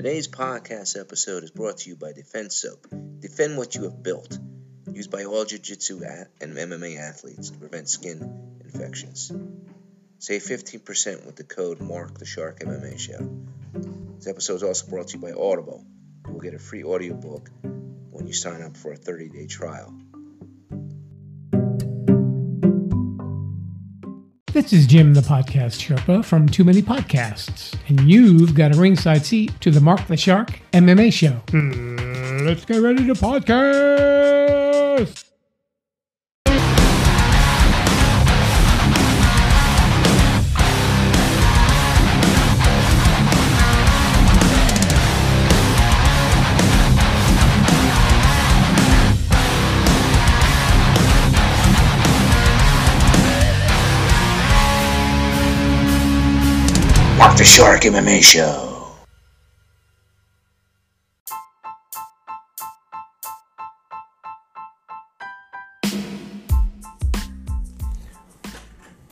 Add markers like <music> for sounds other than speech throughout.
Today's podcast episode is brought to you by Defense Soap. Defend what you have built. Used by all Jiu Jitsu and MMA athletes to prevent skin infections. Save 15% with the code MARK the Shark MMA Show. This episode is also brought to you by Audible. You will get a free audiobook when you sign up for a 30 day trial. This is Jim, the podcast Sherpa from Too Many Podcasts, and you've got a ringside seat to the Mark the Shark MMA show. Hmm, let's get ready to podcast. The Shark MMA Show.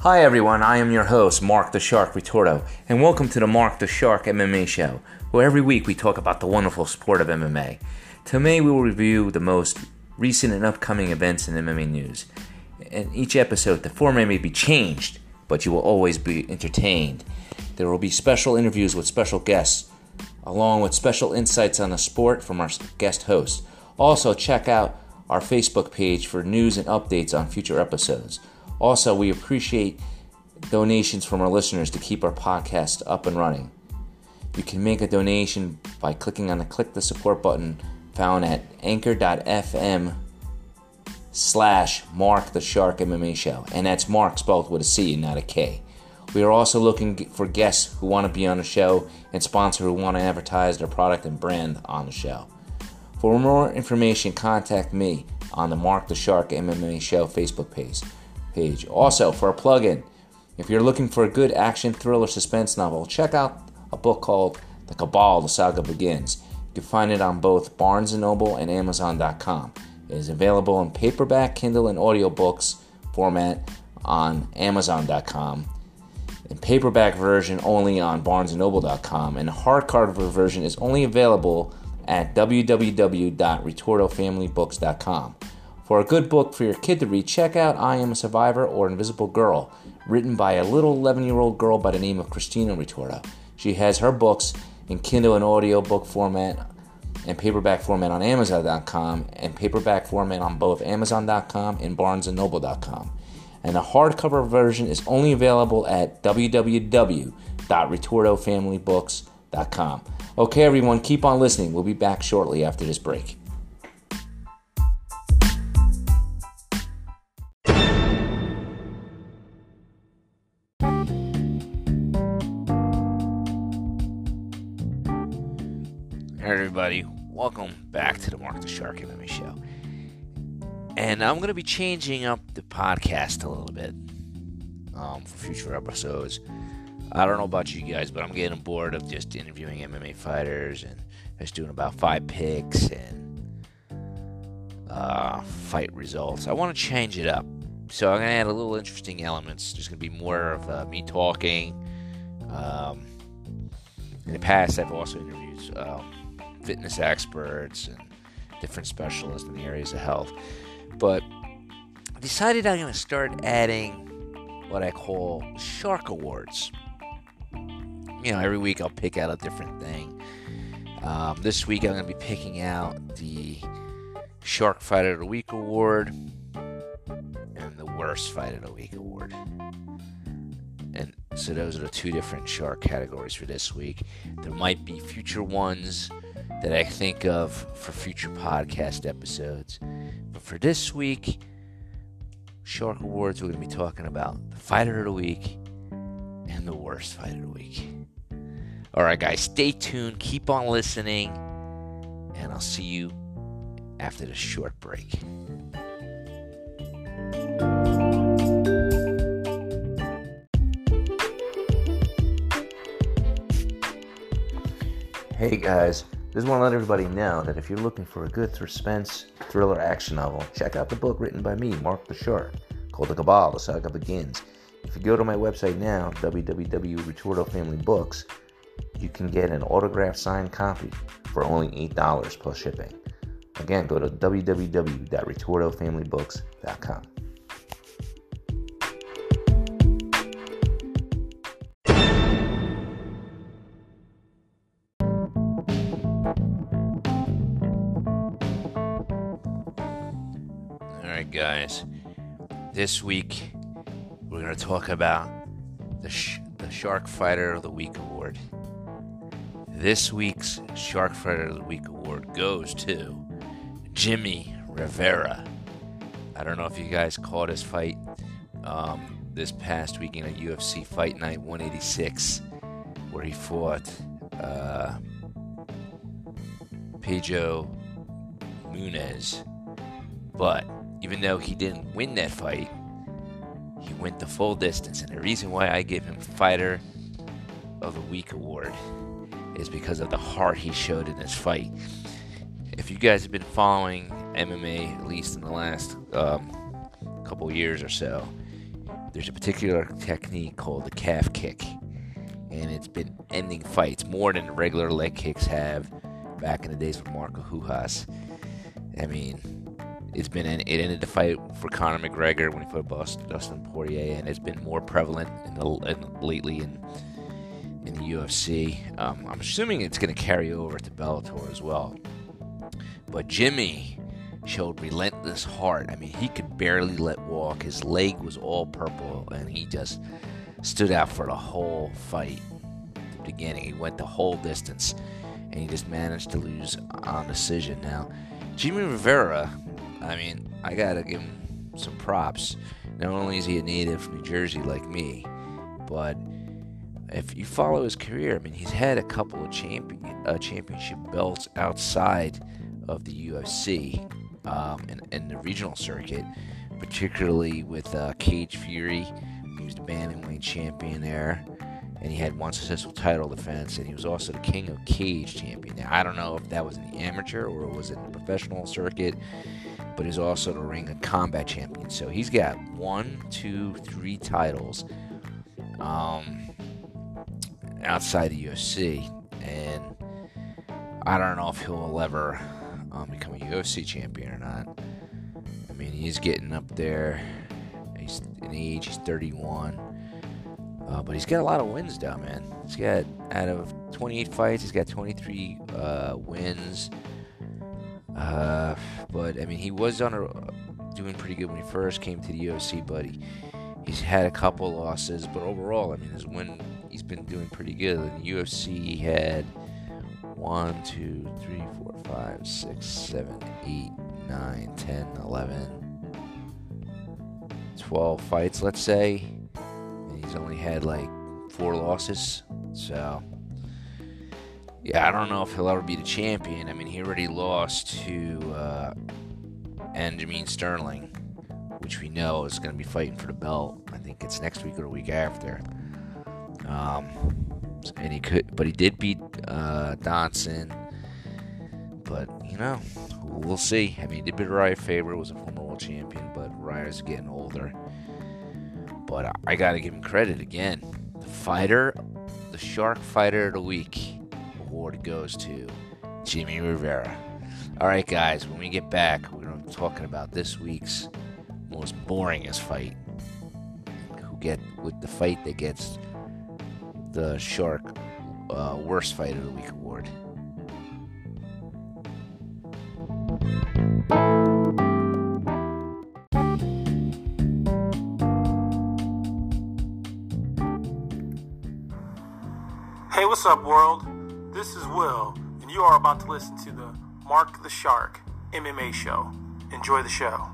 Hi everyone, I am your host, Mark the Shark Retorto, and welcome to the Mark the Shark MMA Show, where every week we talk about the wonderful sport of MMA. Today we will review the most recent and upcoming events in MMA news. In each episode, the format may be changed, but you will always be entertained. There will be special interviews with special guests, along with special insights on the sport from our guest hosts. Also, check out our Facebook page for news and updates on future episodes. Also, we appreciate donations from our listeners to keep our podcast up and running. You can make a donation by clicking on the click the support button found at anchor.fm slash Mark the Shark MMA Show. And that's Mark spelled with a C and not a K. We are also looking for guests who want to be on the show and sponsors who want to advertise their product and brand on the show. For more information, contact me on the Mark the Shark MMA Show Facebook page. Page. Also, for a plug-in, if you're looking for a good action thriller suspense novel, check out a book called The Cabal: The Saga Begins. You can find it on both Barnes & Noble and Amazon.com. It is available in paperback, Kindle, and audiobooks format on Amazon.com. And paperback version only on BarnesandNoble.com, and hardcover version is only available at www.retortofamilybooks.com. For a good book for your kid to read, check out I Am a Survivor or Invisible Girl, written by a little 11 year old girl by the name of Christina Retorto. She has her books in Kindle and audiobook format and paperback format on Amazon.com and paperback format on both Amazon.com and BarnesandNoble.com. And the hardcover version is only available at www.retortofamilybooks.com. Okay, everyone, keep on listening. We'll be back shortly after this break. Hey everybody. Welcome back to the Mark the Shark MMA show. And I'm going to be changing up the podcast a little bit um, for future episodes. I don't know about you guys, but I'm getting bored of just interviewing MMA fighters and just doing about five picks and uh, fight results. I want to change it up. So I'm going to add a little interesting elements. There's going to be more of uh, me talking. Um, in the past, I've also interviewed um, fitness experts and different specialists in the areas of health. But I decided I'm going to start adding what I call Shark Awards. You know, every week I'll pick out a different thing. Um, this week I'm going to be picking out the Shark Fight of the Week Award and the Worst Fight of the Week Award. And so those are the two different shark categories for this week. There might be future ones that I think of for future podcast episodes. But for this week, Shark Awards, we're going to be talking about the fighter of the week and the worst fighter of the week. All right, guys, stay tuned, keep on listening, and I'll see you after this short break. Hey guys, just want to let everybody know that if you're looking for a good suspense thriller action novel, check out the book written by me, Mark the Shark, called The Cabal, The Saga Begins. If you go to my website now, www.retortofamilybooks, you can get an autographed signed copy for only $8 plus shipping. Again, go to www.retortofamilybooks.com. guys. This week we're going to talk about the, sh- the Shark Fighter of the Week award. This week's Shark Fighter of the Week award goes to Jimmy Rivera. I don't know if you guys caught his fight um, this past weekend at UFC Fight Night 186, where he fought uh, Pedro Munhoz. But even though he didn't win that fight, he went the full distance. And the reason why I give him Fighter of the Week award is because of the heart he showed in this fight. If you guys have been following MMA, at least in the last um, couple years or so, there's a particular technique called the calf kick. And it's been ending fights more than regular leg kicks have back in the days with Marco Ruas. I mean, it's been in, it ended the fight for Conor McGregor when he fought Dustin Poirier, and it's been more prevalent in the in, lately in in the UFC. Um, I'm assuming it's going to carry over to Bellator as well. But Jimmy showed relentless heart. I mean, he could barely let walk. His leg was all purple, and he just stood out for the whole fight. The beginning, he went the whole distance, and he just managed to lose on decision. Now, Jimmy Rivera, I mean, I gotta give him some props. Not only is he a native from New Jersey like me, but if you follow his career, I mean, he's had a couple of champion uh, championship belts outside of the UFC um, in, the regional circuit, particularly with uh, Cage Fury. He was the bantamweight champion there, and he had one successful title defense, and he was also the King of Cage champion. Now, I don't know if that was in the amateur or it was in the professional circuit, but he's also the Ring of Combat champion. So he's got one, two, three titles. Um, outside the UFC, and I don't know if he'll ever um, become a UFC champion or not. I mean, he's getting up there. He's in age. He's 31, uh, but he's got a lot of wins down, man. He's got out of 28 fights, he's got 23 uh, wins. Uh, but I mean, he was on a doing pretty good when he first came to the UFC, but he, he's had a couple losses. But overall, I mean, his win he's been doing pretty good. In the UFC, he had one, two, three, four, five, six, seven, eight, nine, ten, eleven, twelve fights, let's say. And he's only had like four losses. So, yeah, I don't know if he'll ever be the champion. I mean, he already lost to uh, Aljamain Sterling, which we know is going to be fighting for the belt. I think it's next week or the week after. Um, and he could, but he did beat uh, Dodson. But you know, we'll see. I mean, he did beat Urijah Faber, was a former world champion, but Urijah's getting older. But I, I got to give him credit again. The fighter, the Shark Fighter of the Week award goes to Jimmy Rivera. All right, guys. When we get back, we're going to be talking about this week's most boringest fight. Who get with the fight that gets the Shark uh, Worst Fight of the Week award. Hey, what's up, world? This is Will, and you are about to listen to the Mark the Shark MMA show. Enjoy the show.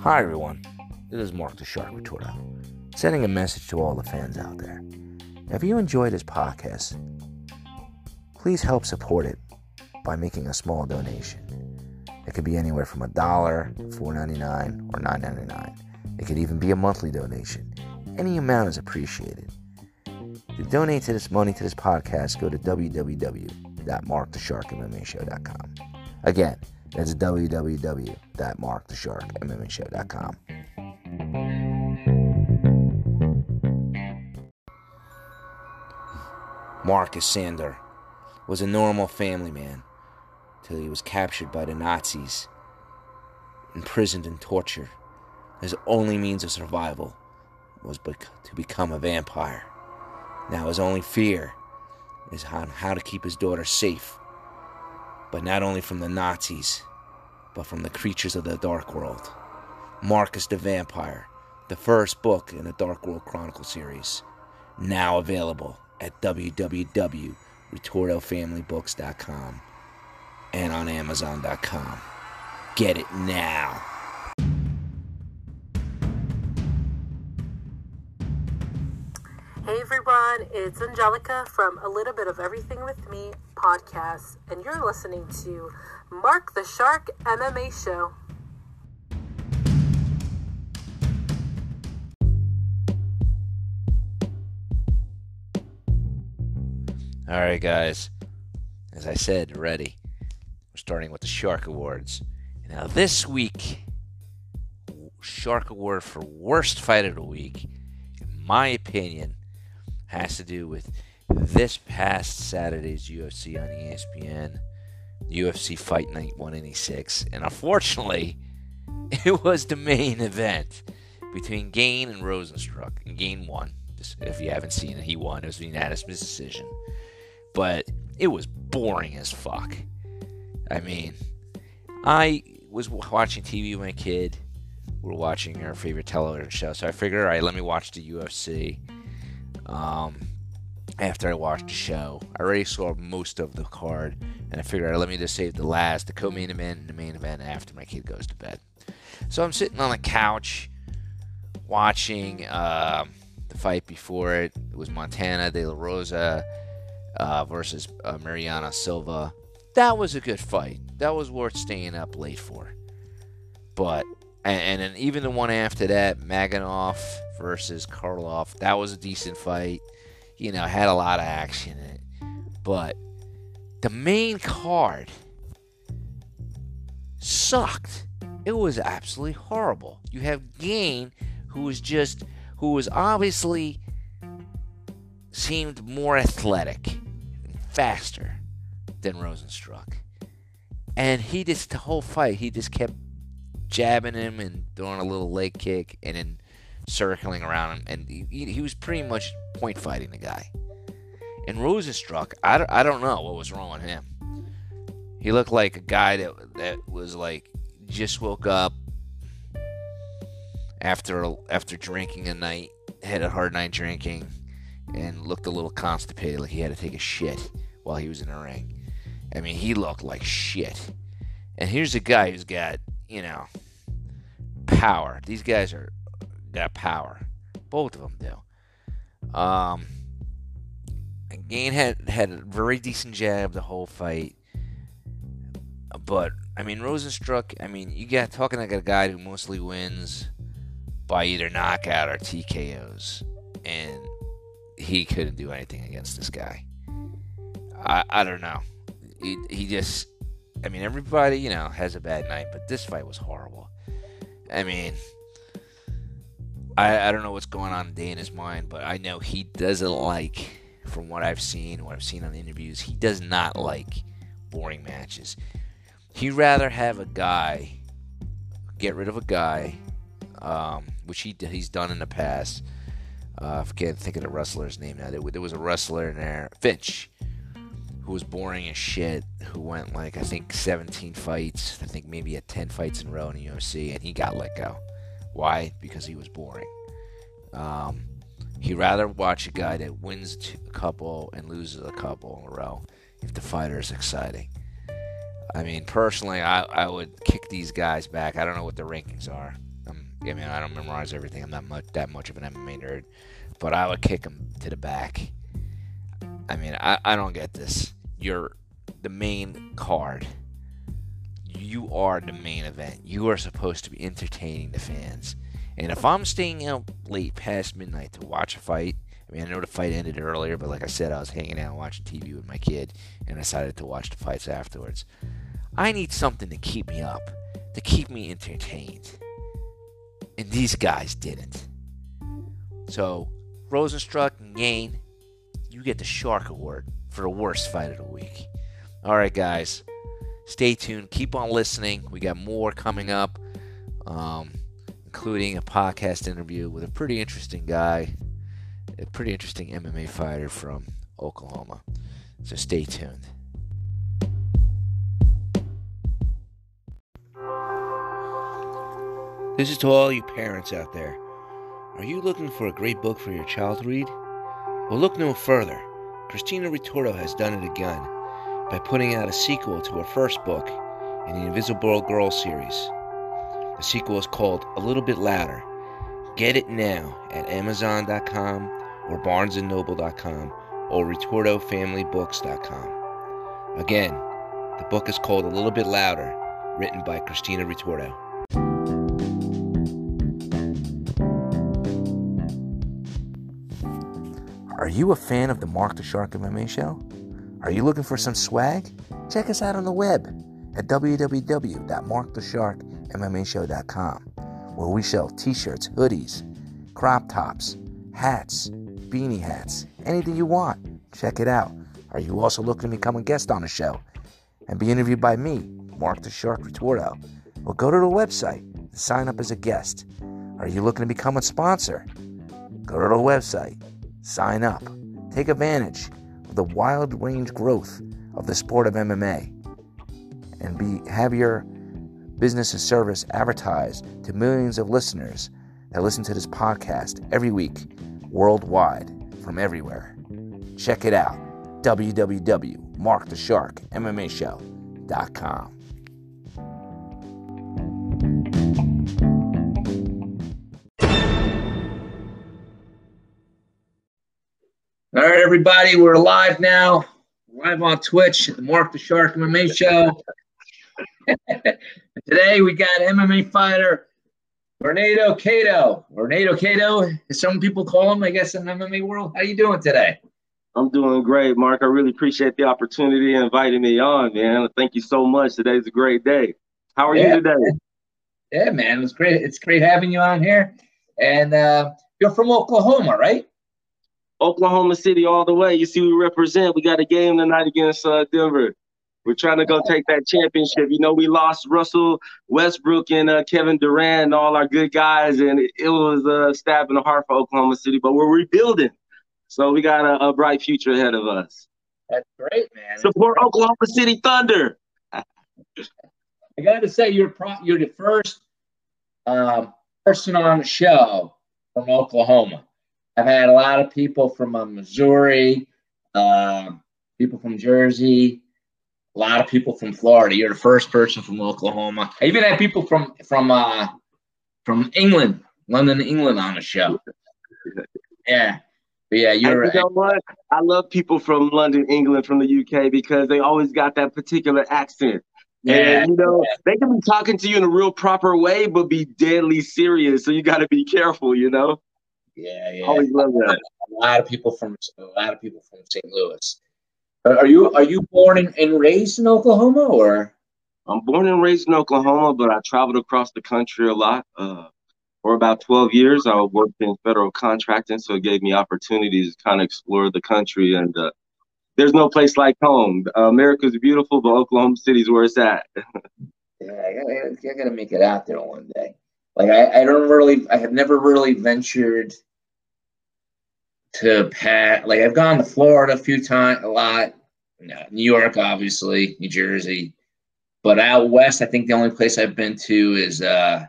Hi, everyone. This is Mark the Shark Retorto, sending a message to all the fans out there. If you enjoy this podcast, please help support it by making a small donation. It could be anywhere from a dollar, four ninety nine, or nine ninety nine. It could even be a monthly donation. Any amount is appreciated. To donate to this money to this podcast, go to www.markthesharkmmashow.com. Again, That's www.markthesharkmmashow.com. Marcus Sander was a normal family man till he was captured by the Nazis, imprisoned and tortured. His only means of survival was to become a vampire. Now his only fear is on how to keep his daughter safe, but not only from the Nazis, but from the creatures of the Dark World. Marcus the Vampire, the first book in the Dark World Chronicle series, now available at www.retortofamilybooks.com and on Amazon.com. Get it now. Hey everyone, it's Angelica from A Little Bit of Everything with Me podcast, and you're listening to Mark the Shark MMA Show. All right, guys. As I said already, we're starting with the Shark Awards. Now, this week, Shark Award for Worst Fight of the Week, in my opinion, has to do with this past Saturday's UFC on ESPN, UFC Fight Night 186. And unfortunately, <laughs> it was the main event between Gane and Rozenstruik. And Gane won. If you haven't seen it, he won. It was a unanimous decision but it was boring as fuck. I mean, I was watching TV with my kid. We are watching our favorite television show, so I figured, all right, let me watch the UFC. Um, after I watched the show, I already saw most of the card, and I figured, all right, let me just save the last, the co-main event, and the main event after my kid goes to bed. So I'm sitting on the couch watching uh, the fight before it. It was Montana De La Rosa uh, versus uh, Mariana Silva. That was a good fight. That was worth staying up late for. But and, and then even the one after that, Magomed versus Karlov, that was a decent fight. You know, had a lot of action in it. But the main card sucked. It was absolutely horrible. You have Gane, who was just, who was obviously seemed more athletic and faster than Rozenstruik. And he just, the whole fight, he just kept jabbing him and throwing a little leg kick and then circling around him. And he, he was pretty much point fighting the guy. And Rozenstruik, I don't, I don't know what was wrong with him. He looked like a guy that, that was like, just woke up after after drinking a night, had a hard night drinking, and looked a little constipated, like he had to take a shit while he was in the ring. I mean, he looked like shit. And here's a guy who's got, you know, power. These guys are got power. Both of them do. Um, Gane had had a very decent jab the whole fight, but I mean Rozenstruik. I mean, you got talking like a guy who mostly wins by either knockout or TKOs, and he couldn't do anything against this guy. I, I don't know. He, he just, I mean, everybody, you know, has a bad night, but this fight was horrible. I mean, I, I don't know what's going on in Dana's mind, but I know he doesn't like, from what I've seen, what I've seen on the interviews, he does not like boring matches. He'd rather have a guy, get rid of a guy, um, which he he's done in the past. Uh, I can't think of the wrestler's name now. There, there was a wrestler in there, Fitch who was boring as shit, who went like I think 17 fights, I think maybe at 10 fights in a row in the UFC, and he got let go. Why? Because he was boring. Um, he'd rather watch a guy that wins a couple and loses a couple in a row if the fighter is exciting. I mean, personally, I, I would kick these guys back. I don't know what the rankings are. I'm, I mean, I don't memorize everything. I'm not much that much of an MMA nerd, but I would kick them to the back I mean, I, I don't get this. You're the main card. You are the main event. You are supposed to be entertaining the fans. And if I'm staying out late past midnight to watch a fight, I mean, I know the fight ended earlier, but like I said, I was hanging out watching TV with my kid and I decided to watch the fights afterwards. I need something to keep me up, to keep me entertained. And these guys didn't. So, Rozenstruik and Gane, you get the Shark Award for the worst fight of the week. All right, guys, stay tuned. Keep on listening. We got more coming up, um, including a podcast interview with a pretty interesting guy, a pretty interesting MMA fighter from Oklahoma. So stay tuned. This is to all you parents out there. Are you looking for a great book for your child to read? Well, look no further. Christina Retorto has done it again by putting out a sequel to her first book in the Invisible Girl series. The sequel is called A Little Bit Louder. Get it now at Amazon.com or BarnesandNoble.com or RetortoFamilyBooks.com. Again, the book is called A Little Bit Louder, written by Christina Retorto. Are you a fan of the Mark the Shark MMA show? Are you looking for some swag? Check us out on the web at www.markthesharkmmashow.com where we sell t-shirts, hoodies, crop tops, hats, beanie hats, anything you want. Check it out. Are you also looking to become a guest on the show and be interviewed by me, Mark the Shark Retorto? Well, go to the website and sign up as a guest. Are you looking to become a sponsor? Go to the website, sign up, take advantage of the wild range growth of the sport of MMA, and be have your business and service advertised to millions of listeners that listen to this podcast every week worldwide from everywhere. Check it out www.markthesharkmmashow.com. All right, everybody, we're live now. Live on Twitch, the Mark the Shark MMA show. <laughs> Today we got MMA fighter Tornado Cato. Tornado Cato, some people call him, I guess, in MMA world. How are you doing today? I'm doing great, Mark. I really appreciate the opportunity and inviting me on, man. Thank you so much. Today's a great day. How are Yeah, you today? Yeah, man, it was great. It's great having you on here. And uh, you're from Oklahoma, right? Oklahoma City all the way. You see, we represent. We got a game tonight against uh, Denver. We're trying to go take that championship. You know, we lost Russell Westbrook and uh, Kevin Durant and all our good guys, and it, it was a stab in the heart for Oklahoma City. But we're rebuilding, so we got a, a bright future ahead of us. That's great, man. Support Oklahoma City Thunder. <laughs> I got to say, you're pro- you're the first um, person on the show from Oklahoma. I've had a lot of people from uh, Missouri, um, people from Jersey, a lot of people from Florida. You're the first person from Oklahoma. I even had people from from uh, from England, London, England, on the show. Yeah, but yeah, you're And you know what? I love people from London, England, from the UK because they always got that particular accent. yeah, And you know, they can be talking to you in a real proper way, but be deadly serious. So you got to be careful. You know, yeah, yeah. always love that. a lot of people from a lot of people from St. Louis. Are you are you born and, and raised in Oklahoma or? I'm born and raised in Oklahoma, but I traveled across the country a lot. Uh, for about 12 years, I worked in federal contracting, so it gave me opportunities to kind of explore the country. And uh, there's no place like home. Uh, America's beautiful, but Oklahoma City's where it's at. <laughs> Yeah, I gotta, I gotta make it out there one day. Like I, I don't really, I have never really ventured to Pat. Like I've gone to Florida a few times, a lot. New York, obviously, New Jersey, but out west, I think the only place I've been to is uh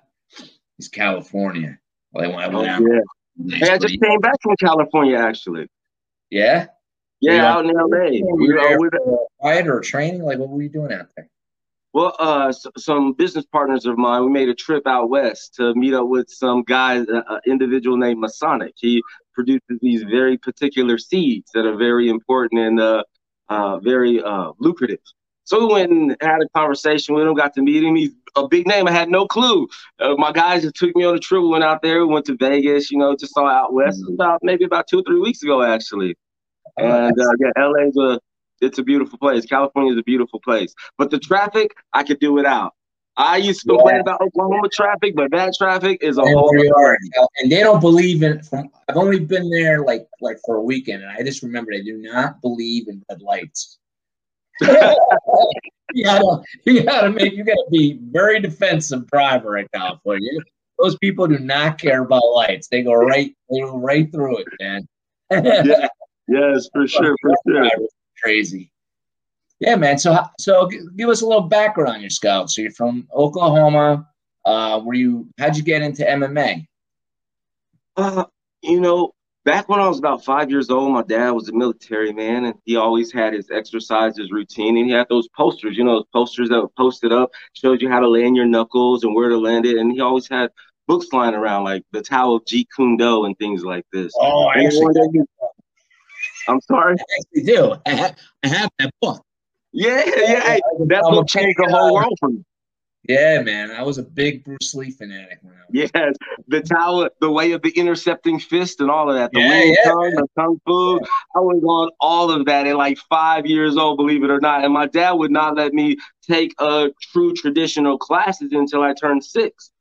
is California. Like when I went out. yeah. Nice Hey, I just came back from California, actually. Yeah. Yeah, out in LA. Were We you were there with, for a fight or training? Like, what were you doing out there? Well, uh, s- some business partners of mine. We made a trip out west to meet up with some guys, an individual named Masonic. He produces these very particular seeds that are very important and uh, uh, very uh, lucrative. So we went and had a conversation with him, got to meet him. He's a big name. I had no clue. Uh, my guys just took me on a trip. We went out there. We went to Vegas, you know, just saw out west. Was about maybe about two or three weeks ago, actually. And uh, yeah, LA's a it's a beautiful place. California is a beautiful place, but the traffic I could do without. I used to complain yeah. about Oklahoma traffic, but that traffic is a and whole. And they don't believe in. From, I've only been there like like for a weekend, and I just remember they do not believe in red lights. <laughs> you gotta, you gotta make, you gotta be very defensive driver in California. Those people do not care about lights. They go right, they go right through it, man. yeah. Yes, for sure, for <laughs> sure. Crazy. Yeah, man. So, so give us a little background on your scout. So you're from Oklahoma. Uh, were you? How'd you get into MMA? Uh, you know, back when I was about five years old, my dad was a military man, and he always had his exercises routine, and he had those posters. You know, those posters that were posted up showed you how to land your knuckles and where to land it, and he always had books flying around like the Tao of Jeet Kune Do and things like this. Oh, I actually, I'm sorry. I actually do. I have, I have that book. Yeah, yeah. that book changed the whole world for me. Yeah, man. I was a big Bruce Lee fanatic when I was Yes. The tower, the way of the intercepting fist and all of that. The yeah, Wing yeah, Chun, the Kung Fu. Yeah. I was on all of that at like five years old, believe it or not. And my dad would not let me take a true traditional classes until I turned six.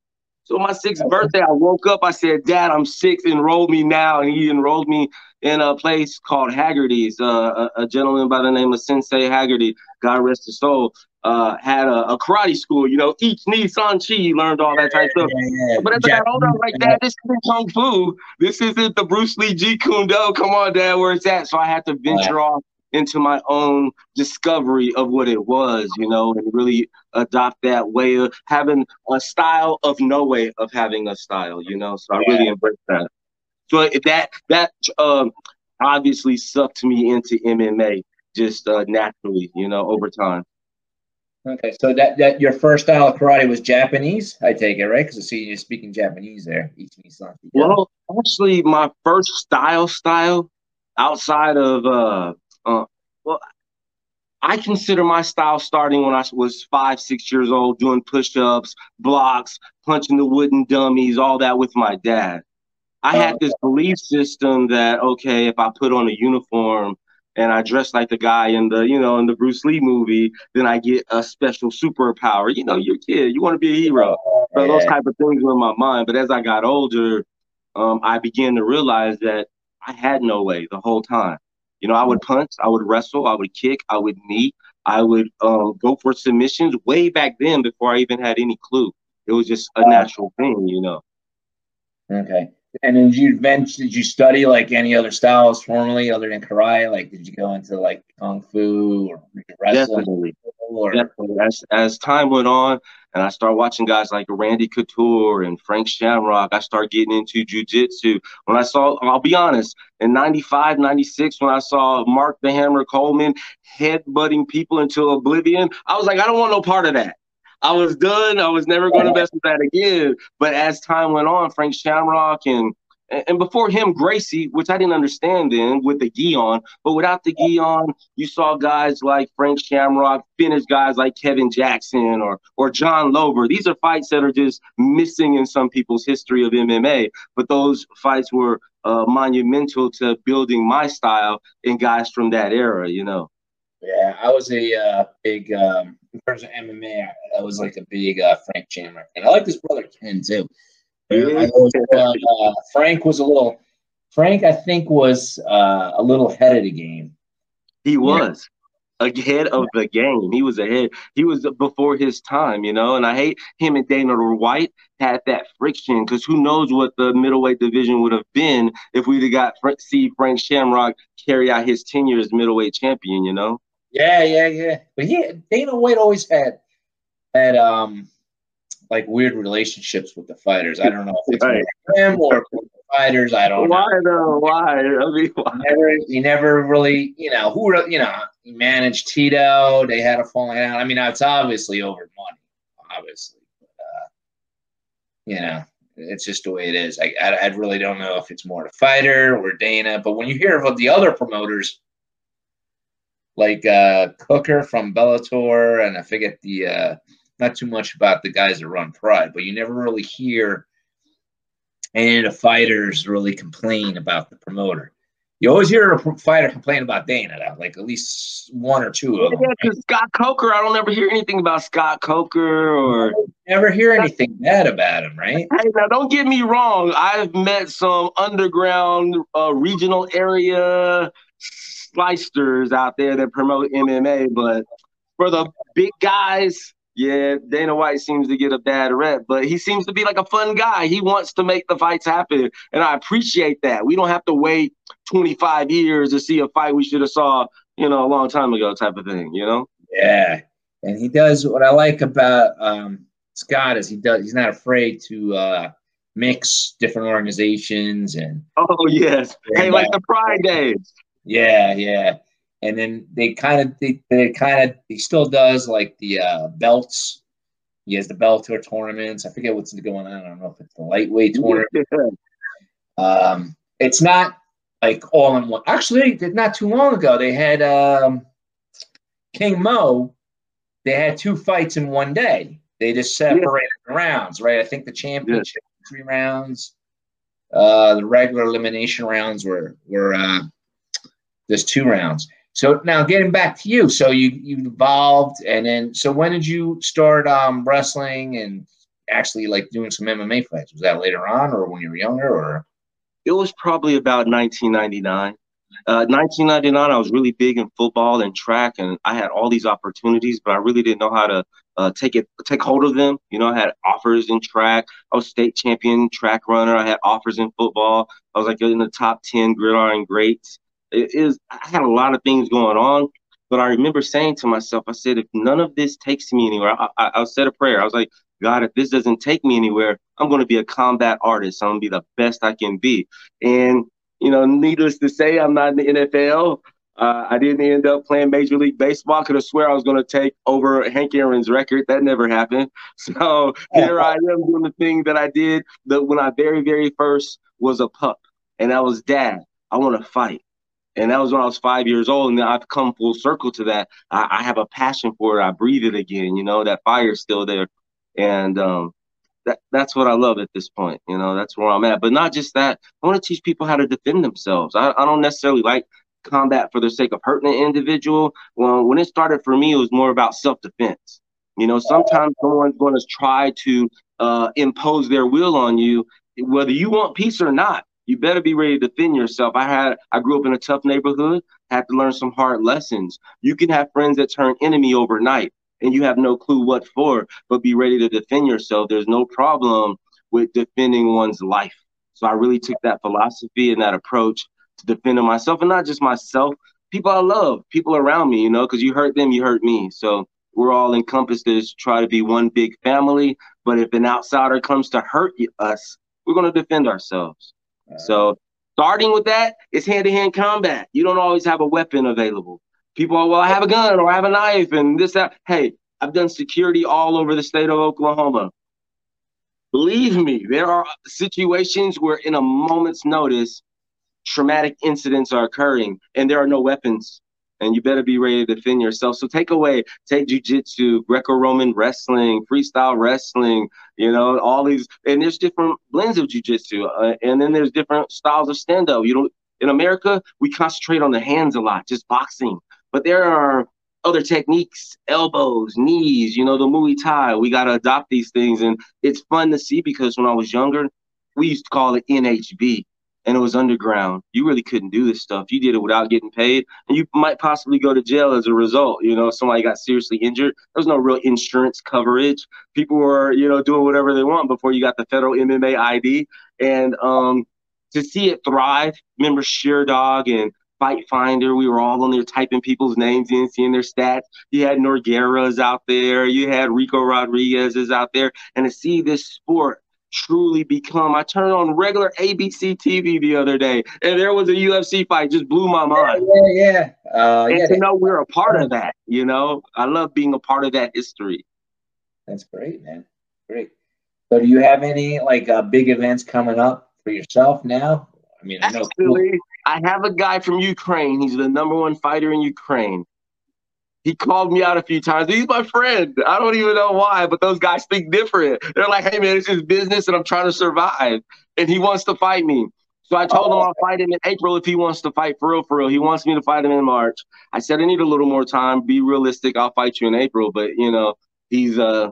So my sixth birthday, I woke up. I said, "Dad, I'm six. Enroll me now." And he enrolled me in a place called Haggerty's. Uh, a, a, gentleman by the name of Sensei Haggerty, God rest his soul, uh, had a, a, karate school. You know, each knee san chi, learned all that type of stuff. Yeah, yeah. But as I got older, I was like, "Dad, this isn't kung fu. This isn't the Bruce Lee Jeet Kune Do. Come on, Dad, where it's at." So I had to venture off into my own discovery of what it was, you know, and really adopt that way of having a style of no way of having a style, you know. So I really embrace that. So that that um, obviously sucked me into MMA just uh, naturally, you know, over time. Okay, so that that your first style of karate was Japanese, I take it, right? Because I see you're speaking Japanese there. Well, actually, my first style style outside of uh, uh, well, I consider my style starting when I was five, six years old, doing push-ups, blocks, punching the wooden dummies, all that with my dad. I had this belief system that okay, if I put on a uniform and I dress like the guy in the, you know, in the Bruce Lee movie, then I get a special superpower. You know, you're a kid, you want to be a hero. So those type of things were in my mind. But as I got older, um, I began to realize that I had no way the whole time. You know, I would punch, I would wrestle, I would kick, I would knee, I would um, go for submissions way back then before I even had any clue. It was just a natural thing, you know. Okay. And did you did you study like any other styles formally other than karate? Like, did you go into like kung fu or wrestling? Definitely. Or? Definitely. As, as time went on and I started watching guys like Randy Couture and Frank Shamrock, I started getting into jujitsu. When I saw, I'll be honest, in 95, 96, when I saw Mark the Hammer Coleman headbutting people into oblivion, I was like, I don't want no part of that. I was done. I was never going to mess with that again. But as time went on, Frank Shamrock and and before him, Gracie, which I didn't understand then with the gi on, but without the gi on, you saw guys like Frank Shamrock finish guys like Kevin Jackson or or John Lober. These are fights that are just missing in some people's history of MMA, but those fights were uh, monumental to building my style and guys from that era, you know. Yeah, I was a uh, big um, in terms of MMA. I was like a big uh, Frank Chandler, and I like his brother Ken too. Uh, uh, Frank was a little. Frank, I think, was uh, a little ahead of the game. He was yeah. ahead of the game. He was ahead. He was before his time, you know. And I hate him and Dana White had that friction because who knows what the middleweight division would have been if we'd have got see Frank Shamrock carry out his tenure as middleweight champion, you know. Yeah, yeah, yeah. But he Dana White always had had um like weird relationships with the fighters. I don't know if it's right. him or the fighters. I don't know. why know. Though? Why? I mean, why? He never, he never really, you know, who, you know, he managed Tito. They had a falling out. I mean, it's obviously over money, obviously. But, uh, you know, it's just the way it is. I, I, I really don't know if it's more the fighter or Dana. But when you hear about the other promoters, like uh, Coker from Bellator, and I forget the uh, not too much about the guys that run Pride, but you never really hear any of the fighters really complain about the promoter. You always hear a fighter complain about Dana, though, like at least one or two of them. Yeah, because Scott Coker, I don't ever hear anything about Scott Coker or Never hear anything bad about him, right? Hey, now don't get me wrong. I've met some underground uh, regional area slicers out there that promote MMA, but for the big guys, yeah, Dana White seems to get a bad rep, but he seems to be like a fun guy. He wants to make the fights happen, and I appreciate that. We don't have to wait 25 years to see a fight we should have saw, you know, a long time ago, type of thing. You know? Yeah, and he does what I like about um, Scott is he does he's not afraid to uh, mix different organizations and Oh yes, hey, like the Pride Days. Yeah, yeah. And then they kind of they, they kind of he still does like the uh, belts. He has the Bellator tournaments. I forget what's going on. I don't know if it's the lightweight tournament. Um, it's not like all in one. Actually, not too long ago, they had um, King Mo. They had two fights in one day. They just separated the rounds, right? I think the championship three rounds. Uh, the regular elimination rounds were were uh, just two rounds. So now getting back to you, so you you evolved, and then so when did you start um, wrestling and actually like doing some MMA fights? Was that later on, or when you were younger, or? It was probably about 1999. Uh, 1999, I was really big in football and track, and I had all these opportunities, but I really didn't know how to uh, take it, take hold of them. You know, I had offers in track. I was state champion track runner. I had offers in football. I was like in the top 10 gridiron greats. It is. I had a lot of things going on, but I remember saying to myself, I said, if none of this takes me anywhere, I, I, I said a prayer. I was like, God, if this doesn't take me anywhere, I'm going to be a combat artist. I'm going to be the best I can be. And, you know, needless to say, I'm not in the NFL. Uh, I didn't end up playing Major League Baseball. Could have swear I was going to take over Hank Aaron's record. That never happened. <laughs> So here I am doing the thing that I did the, when I very, very first was a pup. And I was dad. I want to fight. And that was when I was five years old. And I've come full circle to that. I, I have a passion for it. I breathe it again. You know, that fire's still there. And um, that, that's what I love at this point. You know, that's where I'm at. But not just that. I want to teach people how to defend themselves. I, I don't necessarily like combat for the sake of hurting an individual. Well, when it started for me, it was more about self defense. You know, sometimes someone's going to try to uh, impose their will on you, whether you want peace or not. You better be ready to defend yourself. I had, I grew up in a tough neighborhood, had to learn some hard lessons. You can have friends that turn enemy overnight, and you have no clue what for, but be ready to defend yourself. There's no problem with defending one's life. So I really took that philosophy and that approach to defending myself, and not just myself, people I love, people around me, you know, because you hurt them, you hurt me. So we're all encompassed as try to be one big family. But if an outsider comes to hurt us, we're going to defend ourselves. So starting with that, it's hand-to-hand combat. You don't always have a weapon available. People are, well, I have a gun or I have a knife and this, that. Hey, I've done security all over the state of Oklahoma. Believe me, there are situations where in a moment's notice, traumatic incidents are occurring and there are no weapons and you better be ready to defend yourself. So take away, take jujitsu, Greco-Roman wrestling, freestyle wrestling, you know, all these, and there's different blends of jujitsu, uh, and then there's different styles of stand-up. You know, in America, we concentrate on the hands a lot, just boxing, but there are other techniques, elbows, knees, you know, the Muay Thai. We got to adopt these things, and it's fun to see because when I was younger, we used to call it NHB and it was underground. You really couldn't do this stuff. You did it without getting paid, and you might possibly go to jail as a result. You know, somebody got seriously injured. There was no real insurance coverage. People were, you know, doing whatever they want before you got the federal MMA ID. And um, to see it thrive, remember Sherdog and Fight Finder, we were all on there typing people's names in, seeing their stats. You had Nogueiras out there, you had Ricco Rodriguez's out there, and to see this sport truly become. I turned on regular ABC TV the other day, and there was a UFC fight. Just blew my mind. Yeah, yeah, uh, and yeah. to know we're a part of that, you know, I love being a part of that history. That's great, man. Great. So, do you have any like uh, big events coming up for yourself now? I mean, I know. Actually, I have a guy from Ukraine. He's the number one fighter in Ukraine. He called me out a few times. He's my friend. I don't even know why, but those guys think different. They're like, hey, man, it's his business and I'm trying to survive. And he wants to fight me. So I told him I'll fight him in April if he wants to fight for real, for real. He wants me to fight him in March. I said I need a little more time. Be realistic. I'll fight you in April, but you know he's uh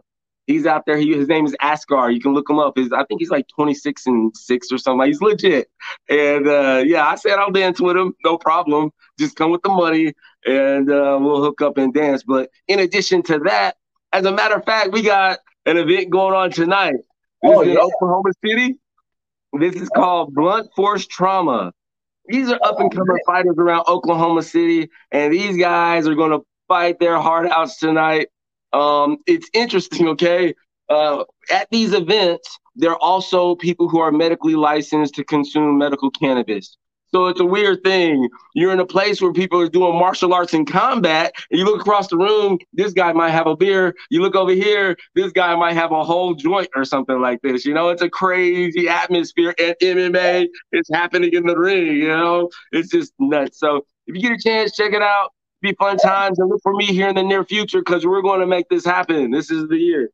he's out there. He, his name is Askar. You can look him up. His, I think he's like 26 and six or something. He's legit. And uh, yeah, I said I'll dance with him. No problem. Just come with the money and uh, we'll hook up and dance. But in addition to that, as a matter of fact, we got an event going on tonight. This Oh, is in yeah. Oklahoma City. This is called Blunt Force Trauma. These are up and coming fighters around Oklahoma City, and these guys are going to fight their heart outs tonight. Um, it's interesting, <laughs> okay? Uh, at these events, there are also people who are medically licensed to consume medical cannabis. So it's a weird thing. You're in a place where people are doing martial arts and combat, and you look across the room, this guy might have a beer. You look over here, this guy might have a whole joint or something like this. You know, it's a crazy atmosphere at MMA. It's happening in the ring, you know? It's just nuts. So if you get a chance, check it out. Be fun times and look for me here in the near future because we're going to make this happen. This is the year.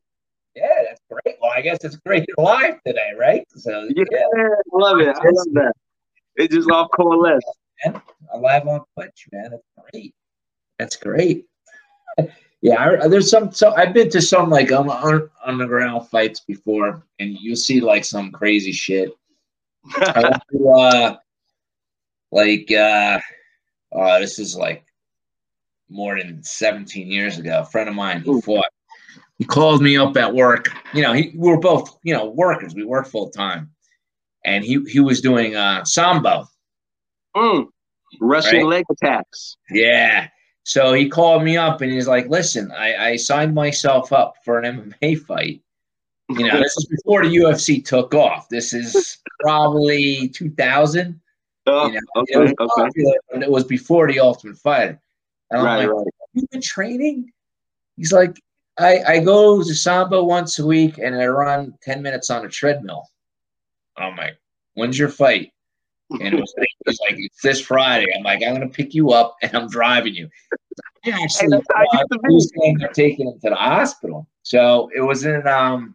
Yeah, that's great. Well, I guess it's great <laughs> you're live today, right? So Yeah, yeah, I love it. I love that. It just all coalesced. man. I'm live on Twitch, man. That's great. That's great. <laughs> yeah, I, there's some. So I've been to some like un, un, underground fights before, and you'll see like some crazy shit. <laughs> I went to, uh, like, uh, uh, this is like more than 17 years ago. A friend of mine, he Ooh. fought. He called me up at work. You know, he, we were both, you know, workers. We work full time, and he he was doing uh, sambo. Mm. Russian Right. leg attacks. Yeah. So he called me up and he's like, "Listen, I, I signed myself up for an MMA fight. You know, this is before the UFC took off. This is probably 2000. <laughs> Oh, You know, okay, it was okay. popular, it was before the Ultimate Fighter. And I'm Right, like, right. "You been training?" He's like, "I I go to Sambo once a week and I run 10 minutes on a treadmill." I'm like, "When's your fight?" And it was, it was like, "It's this Friday." I'm like, "I'm gonna pick you up and I'm driving you." I actually, uh, used to be. he was saying they're taking him to the hospital. So it was in um,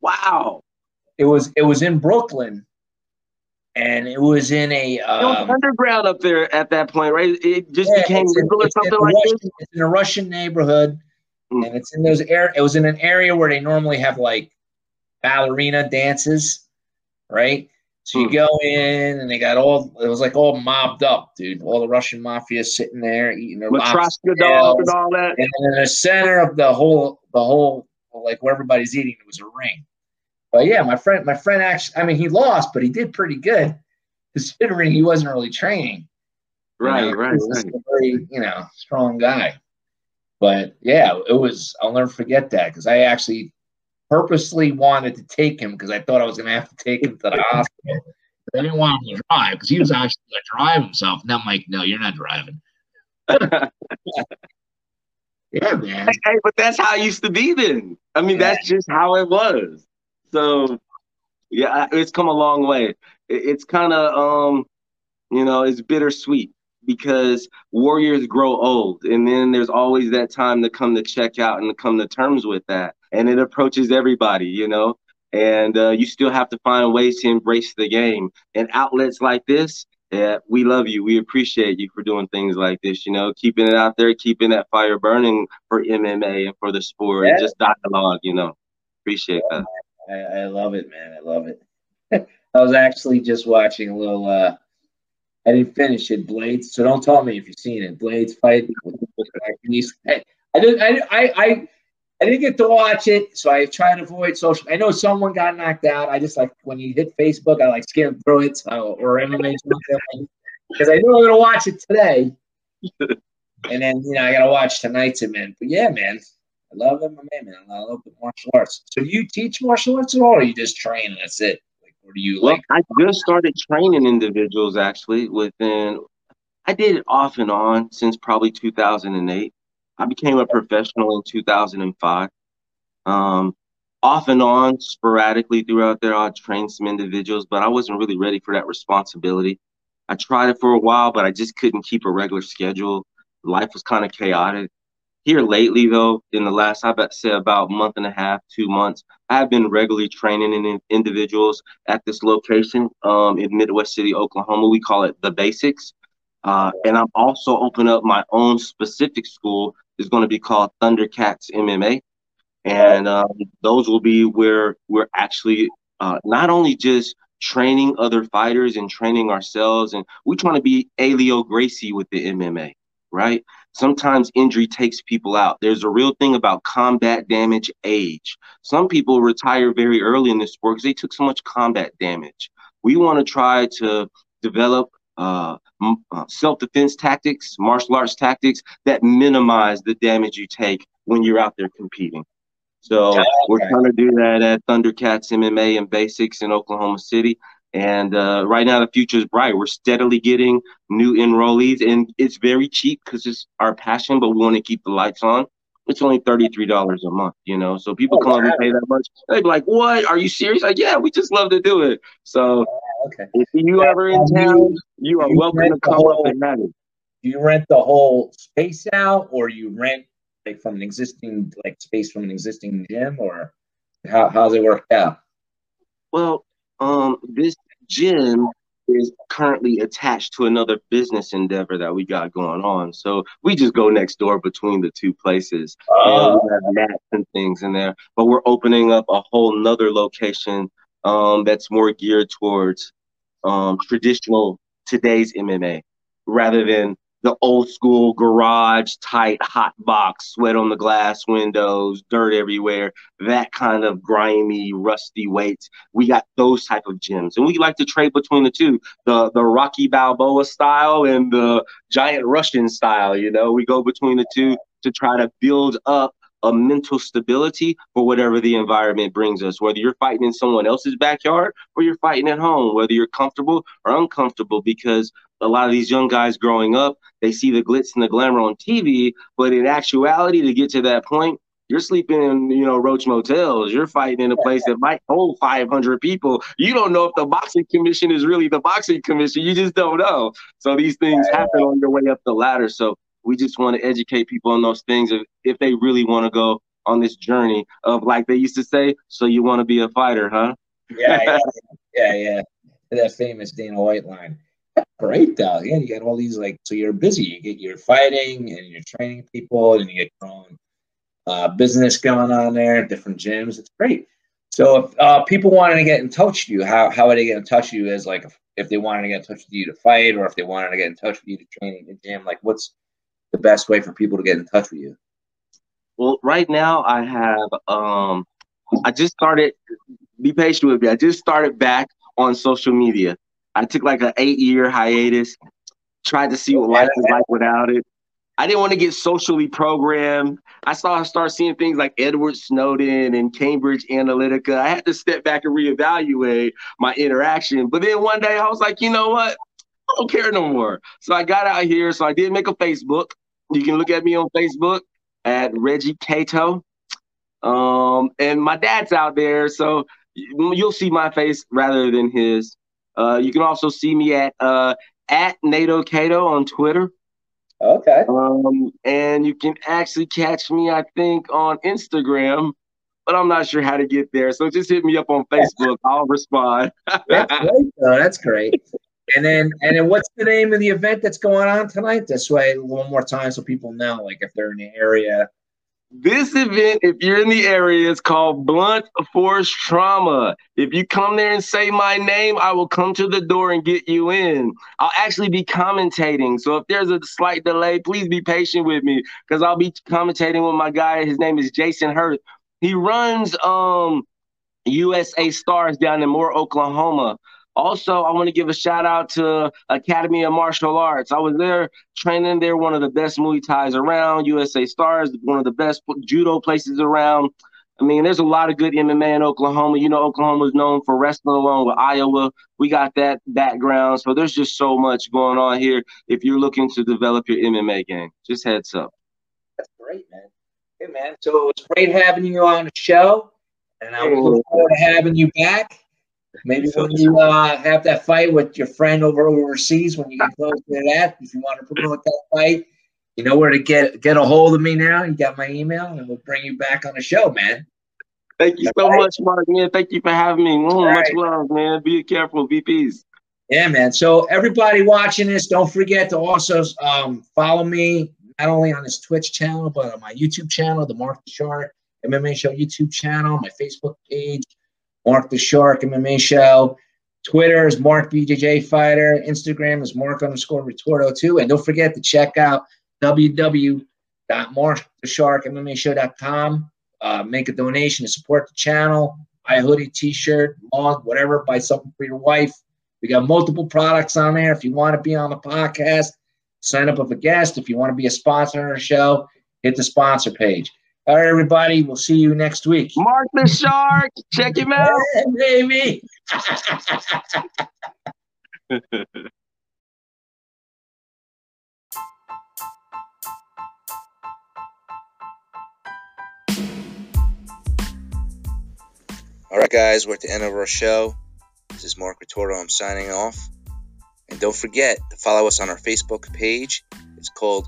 Wow. it was it was in Brooklyn, and it was in a it was um, underground up there at that point, right? It just Yeah, became in- or something a like Russian- this. It's in a Russian neighborhood, Mm. and it's in those air. It was in an area where they normally have like ballerina dances, right? So you Mm. go in, and they got all. It was like all mobbed up, dude. All the Russian mafia sitting there eating their lobster dog and all that. and then in the center of the whole, the whole, like where everybody's eating, it was a ring. But yeah, my friend, my friend actually, I mean, he lost, but he did pretty good, considering he wasn't really training. You Right, know, right, he's right. a very, you know, strong guy. But yeah, it was. I'll never forget that because I actually purposely wanted to take him because I thought I was going to have to take him to the hospital. I didn't want him to drive because he was actually going to drive himself. And I'm like, no, you're not driving. <laughs> Yeah, man. Hey, but that's how it used to be then. I mean, Yeah. that's just how it was. So, yeah, it's come a long way. It's kind of, um, you know, it's bittersweet because warriors grow old, and then there's always that time to come to check out and to come to terms with that, and it approaches everybody, you know. And uh, you still have to find ways to embrace the game, and outlets like this. Yeah, we love you. We appreciate you for doing things like this. You know, keeping it out there, keeping that fire burning for MMA and for the sport, and just dialogue. You know, appreciate that. I, I love it, man. I love it. <laughs> I was actually just watching a little. uh I didn't finish it, Blades. So don't tell me if you've seen it. Blades fight. with <laughs> Hey, I didn't. I, I I I didn't get to watch it, so I try to avoid social. I know someone got knocked out. I just like when you hit Facebook, I like skim through it so, or MMA because I knew I'm gonna watch it today. <laughs> And then you know I gotta watch tonight's event. But yeah, man, I love MMA, man. I love the martial arts. So do you teach martial arts at all, or you just train and that's it? Like, or do you Well, like? I just started training individuals actually within. I did it off and on since probably 2008. I became a professional in 2005. Um, off and on, sporadically throughout there, I trained some individuals, but I wasn't really ready for that responsibility. I tried it for a while, but I just couldn't keep a regular schedule. Life was kind of chaotic. Here lately, though, in the last, I bet say about month and a half, two months, I've been regularly training in individuals at this location um, in Midwest City, Oklahoma. We call it the Basics. Uh, and I'm also opening up my own specific school. It's going to be called Thundercats MMA. And um, those will be where we're actually uh, not only just training other fighters and training ourselves, and we're trying to be Helio Gracie with the MMA, right? Sometimes injury takes people out. There's a real thing about combat damage age. Some people retire very early in this sport because they took so much combat damage. We want to try to develop uh, uh, self-defense tactics, martial arts tactics that minimize the damage you take when you're out there competing. So okay. we're trying to do that at Thundercats MMA and Basics in Oklahoma City. And uh, right now, the future is bright. We're steadily getting new enrollees, and it's very cheap because it's our passion, but we want to keep the lights on. It's only $33 a month, you know? So people oh, come wow. and pay that much. They'd be like, what? Are you serious? Like, yeah, we just love to do it. So okay. if you ever in town, you are you welcome to come whole, up and have it. Do you rent the whole space out or you rent like from an existing like space from an existing gym or how how's it work out? Well, um, this gym is currently attached to another business endeavor that we got going on. So we just go next door between the two places. Oh. And we have mats and things in there. But we're opening up a whole nother location um, that's more geared towards um, traditional today's MMA rather than the old school garage tight hot box sweat on the glass windows dirt everywhere that kind of grimy rusty weights. We got those type of gyms and we like to trade between the two the the rocky balboa style and the giant russian style you know? We go between the two to try to build up a mental stability for whatever the environment brings us, whether you're fighting in someone else's backyard or you're fighting at home, whether you're comfortable or uncomfortable, because a lot of these young guys growing up, they see the glitz and the glamour on TV, but in actuality, to get to that point, you're sleeping in, you know, Roach motels. You're fighting in a place that might hold 500 people. You don't know if the boxing commission is really the boxing commission. You just don't know. So these things happen on your way up the ladder. So we just want to educate people on those things if, if they really want to go on this journey of like they used to say, so you want to be a fighter, huh? yeah, yeah, <laughs> yeah, yeah. That famous Dana White line. Great though. Yeah, you got all these like so you're busy. You get you're fighting and you're training people and you get your own uh, business going on there, different gyms. It's great. So if uh, people wanted to get in touch with you, how how would they get in touch with you? As like if, if they wanted to get in touch with you to fight, or if they wanted to get in touch with you to train in the gym, like what's the best way for people to get in touch with you? Well, right now I have um I just started be patient with me. I just started back on social media. I took like an eight year hiatus, tried to see what life was like without it. I didn't want to get socially programmed. I saw I start seeing things like Edward Snowden and Cambridge Analytica. I had to step back and reevaluate my interaction. But then one day I was like, you know what? I don't care no more. So I got out here. So I did make a Facebook. You can look at me on Facebook at Reggie Cato. Um, and my dad's out there, so you'll see my face rather than his. Uh, you can also see me at uh, at NATO Cato on Twitter. Okay. Um, and you can actually catch me, I think, on Instagram, but I'm not sure how to get there. So just hit me up on <laughs> Facebook. I'll respond. That's great. Though. That's great. And then, and then, what's the name of the event that's going on tonight? This way, one more time, so people know, like if they're in the area. This event, if you're in the area, is called Blunt Force Trauma. If you come there and say my name, I will come to the door and get you in. I'll actually be commentating. So if there's a slight delay, please be patient with me because I'll be commentating with my guy. His name is Jason Hurth. He runs um USA Stars down in Moore, Oklahoma. Also, I want to give a shout out to Academy of Martial Arts. I was there training there, one of the best Muay Thais around, USA Stars, one of the best judo places around. I mean, there's a lot of good MMA in Oklahoma. You know, Oklahoma is known for wrestling along with Iowa. We got that background. So there's just so much going on here. If you're looking to develop your MMA game, just heads up. That's great, man. Hey, man. So it's great having you on the show. And I look forward to having you back. Maybe when you uh, have that fight with your friend over overseas, when you get close to that, if you want to promote that fight, you know where to get get a hold of me now. You got my email, and we'll bring you back on the show, man. Thank you so right. much, Mark. Man, thank you for having me. Mm, much right. love, man. Be careful, VPs. Yeah, man. So everybody watching this, don't forget to also um, follow me not only on this Twitch channel, but on my YouTube channel, the Mark the Shark MMA Show YouTube channel, my Facebook page, Mark the Shark MMA Show. Twitter is Mark BJJ Fighter. Instagram is Mark underscore Retorto too. And don't forget to check out www.markthesharkmmashow.com. Uh, make a donation to support the channel. Buy a hoodie, t-shirt, mug, whatever. Buy something for your wife. We got multiple products on there. If you want to be on the podcast, sign up as a guest. If you want to be a sponsor on our show, hit the sponsor page. All right, everybody. We'll see you next week. Mark the Shark. Check him out. <laughs> Hey, baby. <laughs> All right, guys, we're at the end of our show. This is Mark Retorto. I'm signing off. And don't forget to follow us on our Facebook page. It's called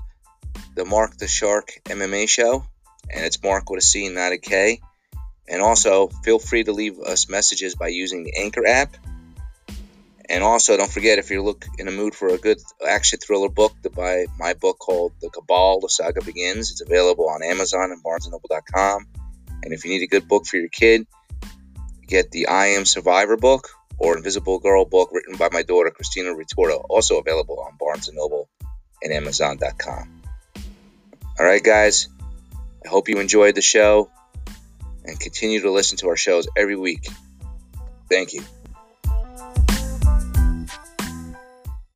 the Mark the Shark MMA Show, and it's Mark with a C, not a K. And also, feel free to leave us messages by using the Anchor app. And also, don't forget if you're look in a mood for a good action thriller book, to buy my book called The Cabal: The Saga Begins. It's available on Amazon and BarnesandNoble.com. And if you need a good book for your kid, get the I Am Survivor book or Invisible Girl book written by my daughter Christina Retorto, also available on Barnes and Noble and Amazon.com. All right, guys. I hope you enjoyed the show and continue to listen to our shows every week. Thank you.